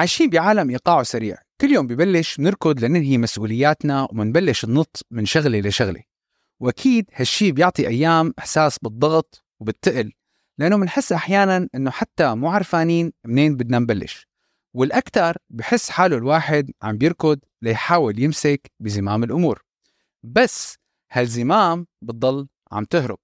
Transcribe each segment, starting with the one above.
عايشين بعالم إيقاعه سريع. كل يوم ببلش نركض لننهي مسؤولياتنا ومنبلش ننط من شغلة لشغلة. وأكيد هالشي بيعطي أيام إحساس بالضغط وبالتقل لأنه منحس أحيانا إنه حتى مو عرفانين منين بدنا نبلش. والأكثر بحس حاله الواحد عم بيركض ليحاول يمسك بزمام الأمور. بس هالزمام بتضل عم تهرب.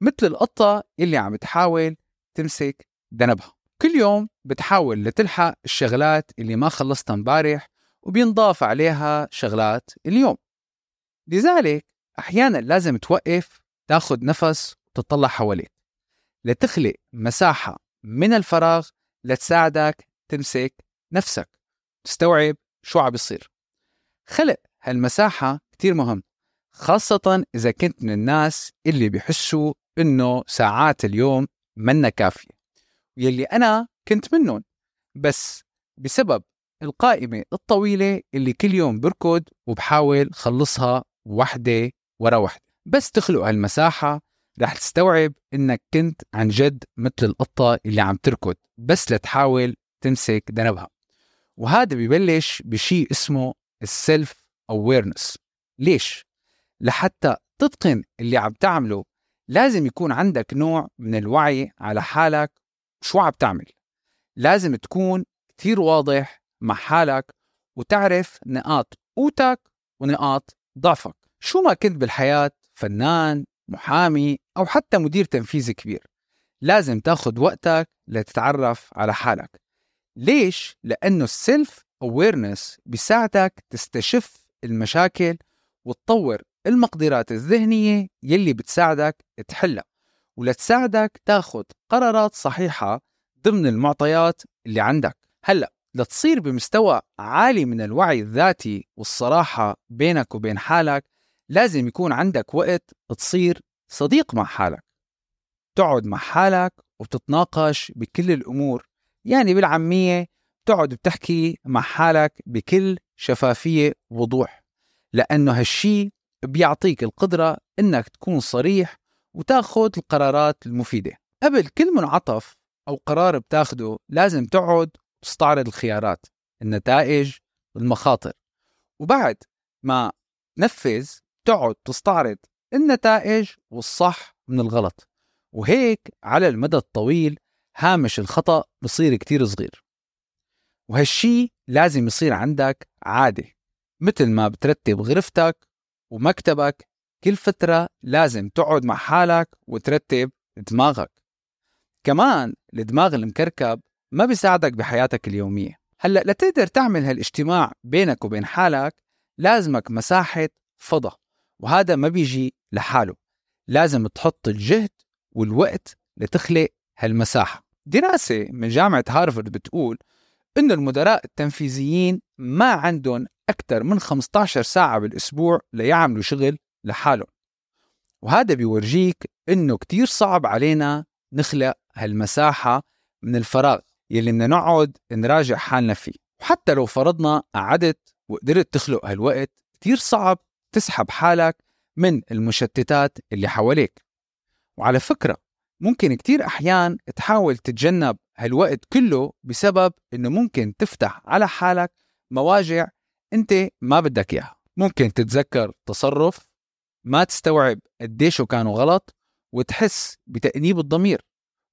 مثل القطة اللي عم تحاول تمسك ذنبها كل يوم بتحاول لتلحق الشغلات اللي ما خلصتها امبارح وبينضاف عليها شغلات اليوم. لذلك أحيانا لازم توقف تاخد نفس وتطلع حواليك. لتخلق مساحة من الفراغ لتساعدك تمسك نفسك تستوعب شو عم بيصير. خلق هالمساحة كتير مهم خاصة إذا كنت من الناس اللي بيحسوا إنه ساعات اليوم منا كافية. يلي أنا كنت منهم. بس بسبب القائمة الطويلة اللي كل يوم بركض وبحاول خلصها وحدة ورا وحدة. بس تخلق هالمساحة رح تستوعب إنك كنت عن جد مثل القطة اللي عم تركض بس لتحاول تمسك ذنبها وهذا ببلش بشيء اسمه السيلف awareness ليش؟ لحتى تتقن اللي عم تعمله لازم يكون عندك نوع من الوعي على حالك شو عم تعمل. لازم تكون كثير واضح مع حالك وتعرف نقاط قوتك ونقاط ضعفك. شو ما كنت بالحياة فنان محامي أو حتى مدير تنفيذي كبير لازم تاخد وقتك لتتعرف على حالك. ليش؟ لأنه السيلف awareness بيساعدك تستشف المشاكل وتطور المقدرات الذهنية يلي بتساعدك تحلها. ولتساعدك تاخد قرارات صحيحة ضمن المعطيات اللي عندك. هلأ لتصير بمستوى عالي من الوعي الذاتي والصراحة بينك وبين حالك لازم يكون عندك وقت تصير صديق مع حالك. تقعد مع حالك وتتناقش بكل الأمور. يعني بالعامية تقعد بتحكي مع حالك بكل شفافية ووضوح لأنه هالشي بيعطيك القدرة إنك تكون صريح وتاخذ القرارات المفيدة. قبل كل منعطف أو قرار بتاخده لازم تقعد وتستعرض الخيارات النتائج والمخاطر وبعد ما تنفذ تقعد تستعرض النتائج والصح من الغلط. وهيك على المدى الطويل هامش الخطأ بصير كتير صغير. وهالشي لازم يصير عندك عادة مثل ما بترتب غرفتك ومكتبك كل فترة لازم تقعد مع حالك وترتب دماغك. كمان الدماغ المكركب ما بيساعدك بحياتك اليومية. هلأ لتقدر تعمل هالاجتماع بينك وبين حالك لازمك مساحة فضا وهذا ما بيجي لحاله. لازم تحط الجهد والوقت لتخلق هالمساحة. دراسة من جامعة هارفارد بتقول إنه المدراء التنفيذيين ما عندهم أكثر من 15 ساعة بالأسبوع ليعملوا شغل لحالهم وهذا بيورجيك إنه كتير صعب علينا نخلق هالمساحة من الفراغ يلي بدنا نقعد نراجع حالنا فيه. وحتى لو فرضنا قعدت وقدرت تخلق هالوقت كتير صعب تسحب حالك من المشتتات اللي حواليك. وعلى فكرة ممكن كتير أحيان تحاول تتجنب هالوقت كله بسبب إنه ممكن تفتح على حالك مواجع أنت ما بدك إياها. ممكن تتذكر تصرف ما تستوعب قديشو كانوا غلط وتحس بتأنيب الضمير.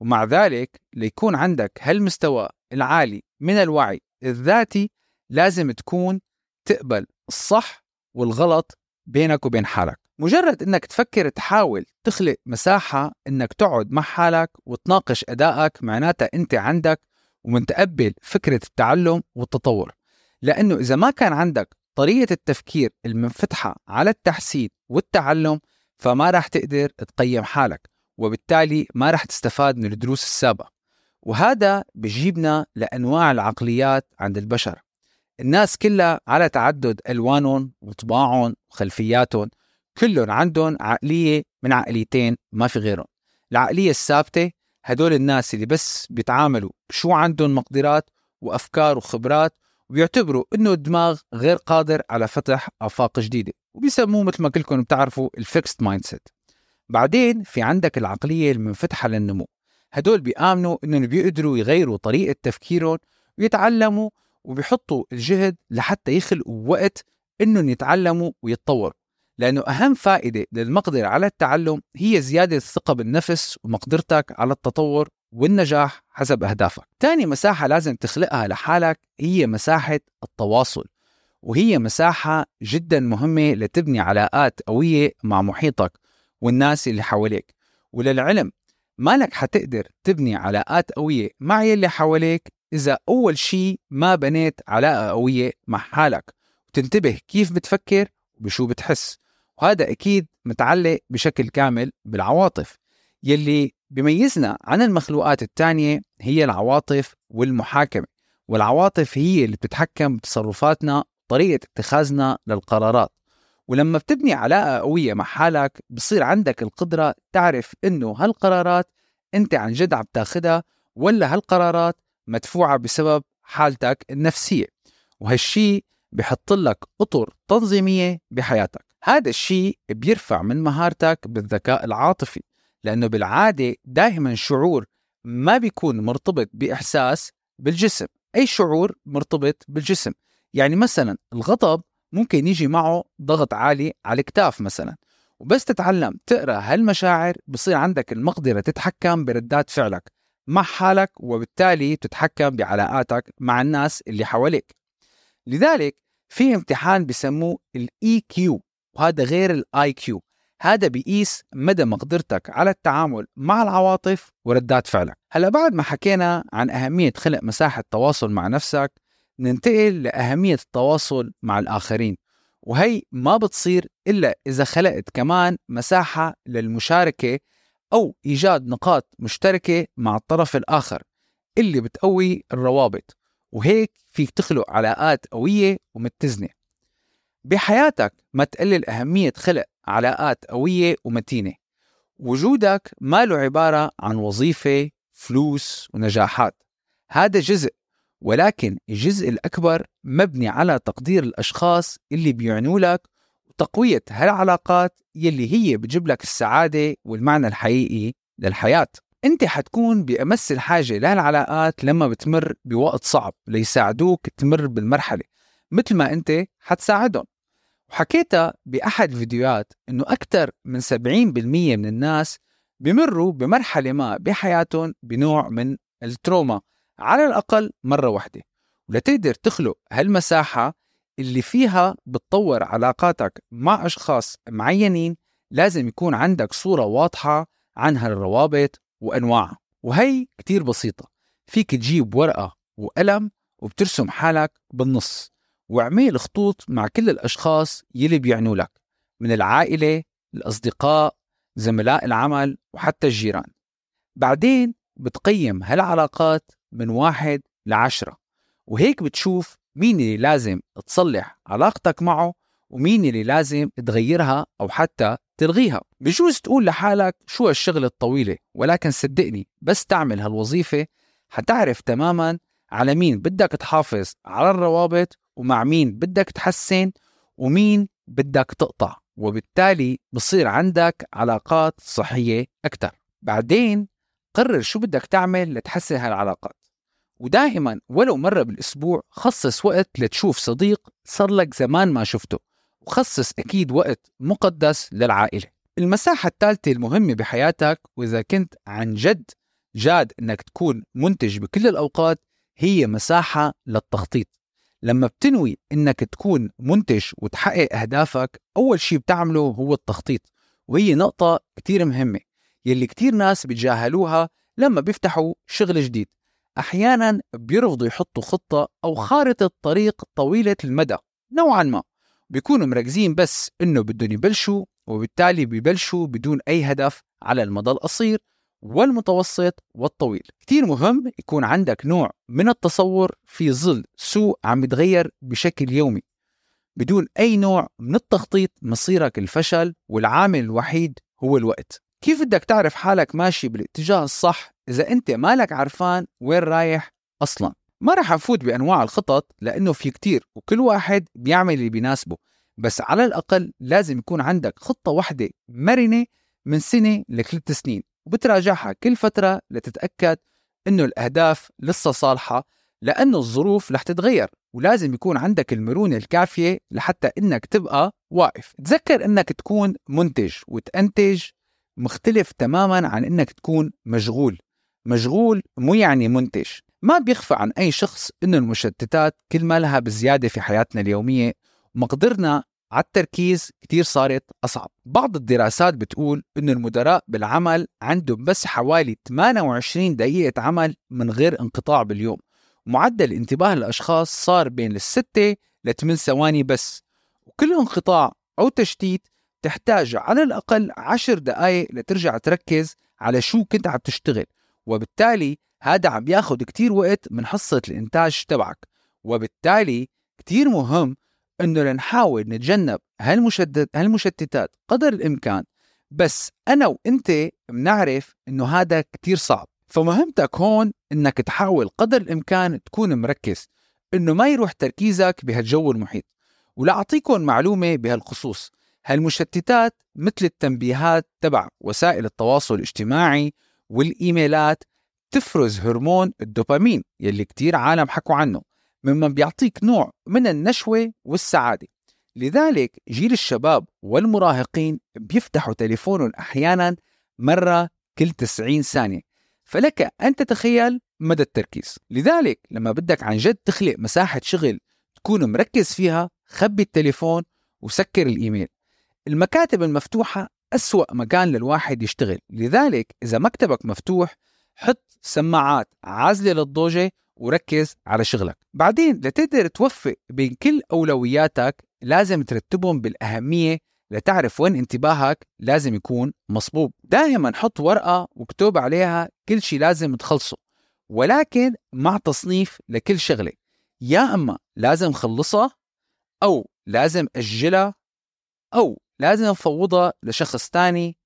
ومع ذلك ليكون عندك هالمستوى العالي من الوعي الذاتي لازم تكون تقبل الصح والغلط بينك وبين حالك. مجرد إنك تفكر تحاول تخلق مساحة إنك تقعد مع حالك وتناقش أدائك معناتها أنت عندك ومتقبل فكرة التعلم والتطور. لأنه إذا ما كان عندك طريقة التفكير المنفتحة على التحسين والتعلم فما راح تقدر تقيم حالك وبالتالي ما راح تستفاد من الدروس السابقة. وهذا بجيبنا لأنواع العقليات عند البشر. الناس كلها على تعدد ألوانهم وطباعهم وخلفياتهم كلهم عندهم عقلية من عقليتين ما في غيرهم. العقلية الثابتة هدول الناس اللي بس بيتعاملوا شو عندهم مقدرات وأفكار وخبرات وبيعتبروا إنه الدماغ غير قادر على فتح آفاق جديدة. وبيسموه مثل ما كلكم بتعرفوا ال fixed mindset بعدين في عندك العقلية المنفتحة للنمو. هدول بيآمنوا إنهم بيقدروا يغيروا طريقة تفكيرهم ويتعلموا وبيحطوا الجهد لحتى يخلقوا وقت إنهم يتعلموا ويتطوروا. لأنه أهم فائدة للمقدرة على التعلم هي زيادة الثقة بالنفس ومقدرتك على التطور والنجاح حسب أهدافك. تاني مساحة لازم تخلقها لحالك هي مساحة التواصل وهي مساحة جدا مهمة لتبني علاقات قوية مع محيطك والناس اللي حواليك. وللعلم مالك حتقدر تبني علاقات قوية مع يلي حواليك إذا أول شيء ما بنيت علاقة قوية مع حالك. وتنتبه كيف بتفكر وبشو بتحس. وهذا أكيد متعلق بشكل كامل بالعواطف يلي بيميزنا عن المخلوقات التانية هي العواطف والمحاكمة والعواطف هي اللي بتتحكم بتصرفاتنا طريقة اتخاذنا للقرارات. ولما بتبني علاقة قوية مع حالك بصير عندك القدرة تعرف إنه هالقرارات أنت عن جد عم تاخدها ولا هالقرارات مدفوعة بسبب حالتك النفسية. وهالشي بحط لك أطر تنظيمية بحياتك. هذا الشيء بيرفع من مهارتك بالذكاء العاطفي. لأنه بالعادة دائما شعور ما بيكون مرتبط بإحساس بالجسم. أي شعور مرتبط بالجسم؟ يعني مثلا الغضب ممكن يجي معه ضغط عالي على الكتاف مثلا. وبس تتعلم تقرأ هالمشاعر بصير عندك المقدرة تتحكم بردات فعلك مع حالك وبالتالي تتحكم بعلاقاتك مع الناس اللي حواليك. لذلك في امتحان بسموه ال EQ وهذا غير ال IQ هذا بيقيس مدى مقدرتك على التعامل مع العواطف وردات فعلك. هلا بعد ما حكينا عن أهمية خلق مساحة تواصل مع نفسك ننتقل لأهمية التواصل مع الآخرين. وهي ما بتصير إلا إذا خلقت كمان مساحة للمشاركة أو إيجاد نقاط مشتركة مع الطرف الآخر اللي بتقوي الروابط. وهيك فيك تخلق علاقات قوية ومتزنة. بحياتك ما تقلل أهمية خلق علاقات قوية ومتينة. وجودك ما له عبارة عن وظيفة فلوس ونجاحات. هذا جزء ولكن الجزء الأكبر مبني على تقدير الأشخاص اللي بيعنوا لك وتقوية هالعلاقات يلي هي بتجيب لك السعادة والمعنى الحقيقي للحياة. أنت حتكون بأمس الحاجة لهالعلاقات لما بتمر بوقت صعب ليساعدوك تمر بالمرحلة. مثل ما أنت حتساعدهم. وحكيتها بأحد الفيديوهات إنه أكثر من 70% من الناس بمروا بمرحلة ما بحياتهم بنوع من التروما على الأقل مرة واحدة. ولتقدر تخلق هالمساحة اللي فيها بتطور علاقاتك مع أشخاص معينين لازم يكون عندك صورة واضحة عن هالروابط وأنواعها. وهي كتير بسيطة. فيك تجيب ورقة وقلم وبترسم حالك بالنص. واعمل خطوط مع كل الأشخاص يلي بيعنوا لك من العائلة الأصدقاء زملاء العمل وحتى الجيران. بعدين بتقيم هالعلاقات من واحد لعشرة وهيك بتشوف مين اللي لازم تصلح علاقتك معه ومين اللي لازم تغيرها أو حتى تلغيها. بجوز تقول لحالك شو الشغل الطويلة ولكن صدقني بس تعمل هالوظيفة حتعرف تماما على مين بدك تحافظ على الروابط ومع مين بدك تحسن ومين بدك تقطع وبالتالي بصير عندك علاقات صحية أكثر بعدين قرر شو بدك تعمل لتحسن هالعلاقات. ودائما ولو مرة بالأسبوع خصص وقت لتشوف صديق صار لك زمان ما شفته وخصص أكيد وقت مقدس للعائلة. المساحة الثالثة المهمة بحياتك وإذا كنت عن جد جاد أنك تكون منتج بكل الأوقات هي مساحة للتخطيط. لما بتنوي إنك تكون منتج وتحقق أهدافك أول شيء بتعمله هو التخطيط وهي نقطة كتير مهمة يلي كتير ناس بيتجاهلوها لما بيفتحوا شغل جديد. أحيانا بيرفضوا يحطوا خطة أو خارطة طريق طويلة المدى نوعا ما. بيكونوا مركزين بس إنه بدهم يبلشوا وبالتالي بيبلشوا بدون أي هدف على المدى القصير. والمتوسط والطويل. كتير مهم يكون عندك نوع من التصور في ظل سوق عم يتغير بشكل يومي. بدون أي نوع من التخطيط مصيرك الفشل والعامل الوحيد هو الوقت. كيف بدك تعرف حالك ماشي بالاتجاه الصح إذا أنت مالك عرفان وين رايح أصلا؟ ما رح أفوت بأنواع الخطط لأنه في كتير وكل واحد بيعمل اللي بيناسبه. بس على الأقل لازم يكون عندك خطة واحدة مرنة من سنة لثلاث سنين. وبتراجعها كل فترة لتتأكد إنه الأهداف لسه صالحة لأنه الظروف رح تتغير ولازم يكون عندك المرونة الكافية لحتى إنك تبقى واقف. تذكر إنك تكون منتج وتأنتج مختلف تماما عن إنك تكون مشغول. مشغول مو يعني منتج. ما بيخفى عن أي شخص إنه المشتتات كل ما لها بزيادة في حياتنا اليومية ومقدرنا على التركيز كتير صارت أصعب. بعض الدراسات بتقول إن المدراء بالعمل عندهم بس حوالي 28 دقيقة عمل من غير انقطاع باليوم. معدل انتباه الأشخاص صار بين الستة لثمان ثواني بس. وكل انقطاع أو تشتيت تحتاج على الأقل عشر دقايق لترجع تركز على شو كنت عم تشتغل. وبالتالي هذا عم ياخد كتير وقت من حصة الإنتاج تبعك. وبالتالي كتير مهم إنه لنحاول نتجنب هالمشتت هالمشتتات قدر الإمكان بس أنا وإنت بنعرف إنه هذا كتير صعب. فمهمتك هون إنك تحاول قدر الإمكان تكون مركز إنه ما يروح تركيزك بهالجو المحيط. ولاعطيكم معلومة بهالخصوص. هالمشتتات مثل التنبيهات تبع وسائل التواصل الاجتماعي والإيميلات تفرز هرمون الدوبامين يلي كتير عالم حكوا عنه. ممن بيعطيك نوع من النشوة والسعادة. لذلك جيل الشباب والمراهقين بيفتحوا تليفونهم أحيانا مرة كل 90 ثانية. فلك أن تتخيل مدى التركيز. لذلك لما بدك عن جد تخلق مساحة شغل تكون مركز فيها خبي التليفون وسكر الإيميل. المكاتب المفتوحة أسوأ مكان للواحد يشتغل. لذلك إذا مكتبك مفتوح حط سماعات عازلة للضوجة وركز على شغلك. بعدين لتقدر توفق بين كل أولوياتك لازم ترتبهم بالأهمية لتعرف وين انتباهك لازم يكون مصبوب. دائما حط ورقة واكتب عليها كل شيء لازم تخلصه ولكن مع تصنيف لكل شغلة. يا أما لازم خلصها أو لازم أجلها أو لازم فوضها لشخص تاني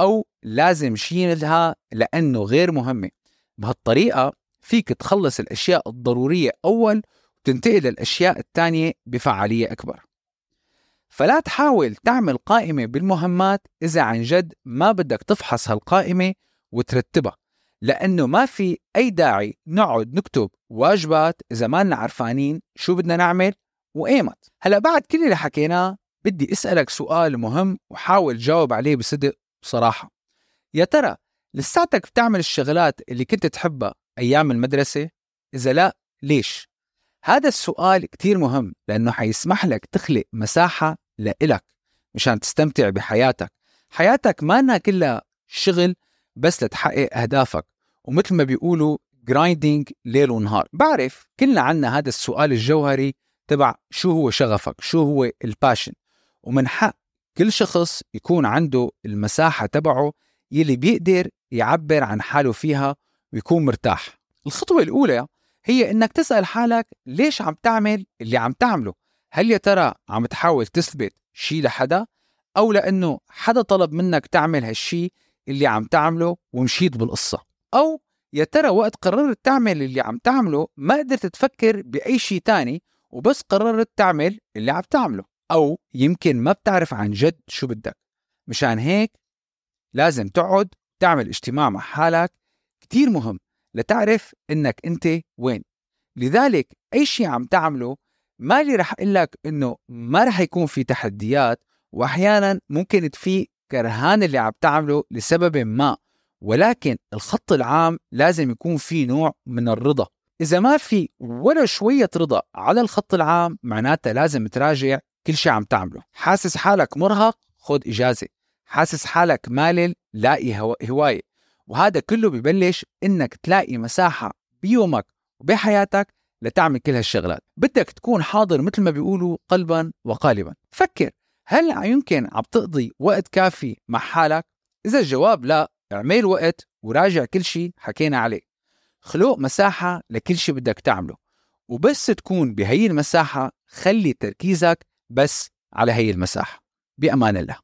أو لازم شيلها لأنه غير مهمة. بهالطريقة فيك تخلص الأشياء الضرورية أول وتنتقل للأشياء الثانية بفعالية أكبر. فلا تحاول تعمل قائمة بالمهمات إذا عن جد ما بدك تفحص هالقائمة وترتبها لأنه ما في أي داعي نقعد نكتب واجبات إذا ما عرفانين شو بدنا نعمل وإيمت. هلأ بعد كل اللي حكيناه بدي أسألك سؤال مهم وحاول تجاوب عليه بصدق بصراحة يا ترى لساتك بتعمل الشغلات اللي كنت تحبها أيام المدرسة؟ إذا لا ليش؟ هذا السؤال كتير مهم لأنه حيسمح لك تخلق مساحة لإلك مشان تستمتع بحياتك حياتك ما كلها شغل بس لتحقق أهدافك ومثل ما بيقولوا جرايندينج ليل ونهار بعرف كلنا عنا هذا السؤال الجوهري تبع شو هو شغفك شو هو الباشن ومن حق كل شخص يكون عنده المساحة تبعه يلي بيقدر يعبر عن حاله فيها ويكون مرتاح. الخطوة الأولى هي إنك تسأل حالك ليش عم تعمل اللي عم تعمله؟ هل يا ترى عم تحاول تثبت شيء لحدا؟ أو لأنه حدا طلب منك تعمل هالشي اللي عم تعمله ومشيت بالقصة. أو يا ترى وقت قررت تعمل اللي عم تعمله ما قدرت تفكر بأي شيء تاني وبس قررت تعمل اللي عم تعمله. أو يمكن ما بتعرف عن جد شو بدك. مشان هيك لازم تقعد تعمل اجتماع مع حالك كتير مهم لتعرف إنك أنت وين. لذلك أي شيء عم تعمله ما لي رح أقول لك إنه ما رح يكون في تحديات واحيانا ممكن تفيق كرهان اللي عم تعمله لسبب ما. ولكن الخط العام لازم يكون في نوع من الرضا. إذا ما في ولا شوية رضا على الخط العام معناتها لازم تراجع كل شيء عم تعمله. حاسس حالك مرهق؟ خد إجازة. حاسس حالك مالل؟ لاقي هواية. وهذا كله ببلش إنك تلاقي مساحة بيومك وبحياتك لتعمل كل هالشغلات. بدك تكون حاضر مثل ما بيقولوا قلبا وقالبا. فكر هل يمكن عم تقضي وقت كافي مع حالك؟ إذا الجواب لا اعمل وقت وراجع كل شيء حكينا عليه. خلق مساحة لكل شيء بدك تعمله. وبس تكون بهي المساحة خلي تركيزك بس على هي المساحة. بأمان الله.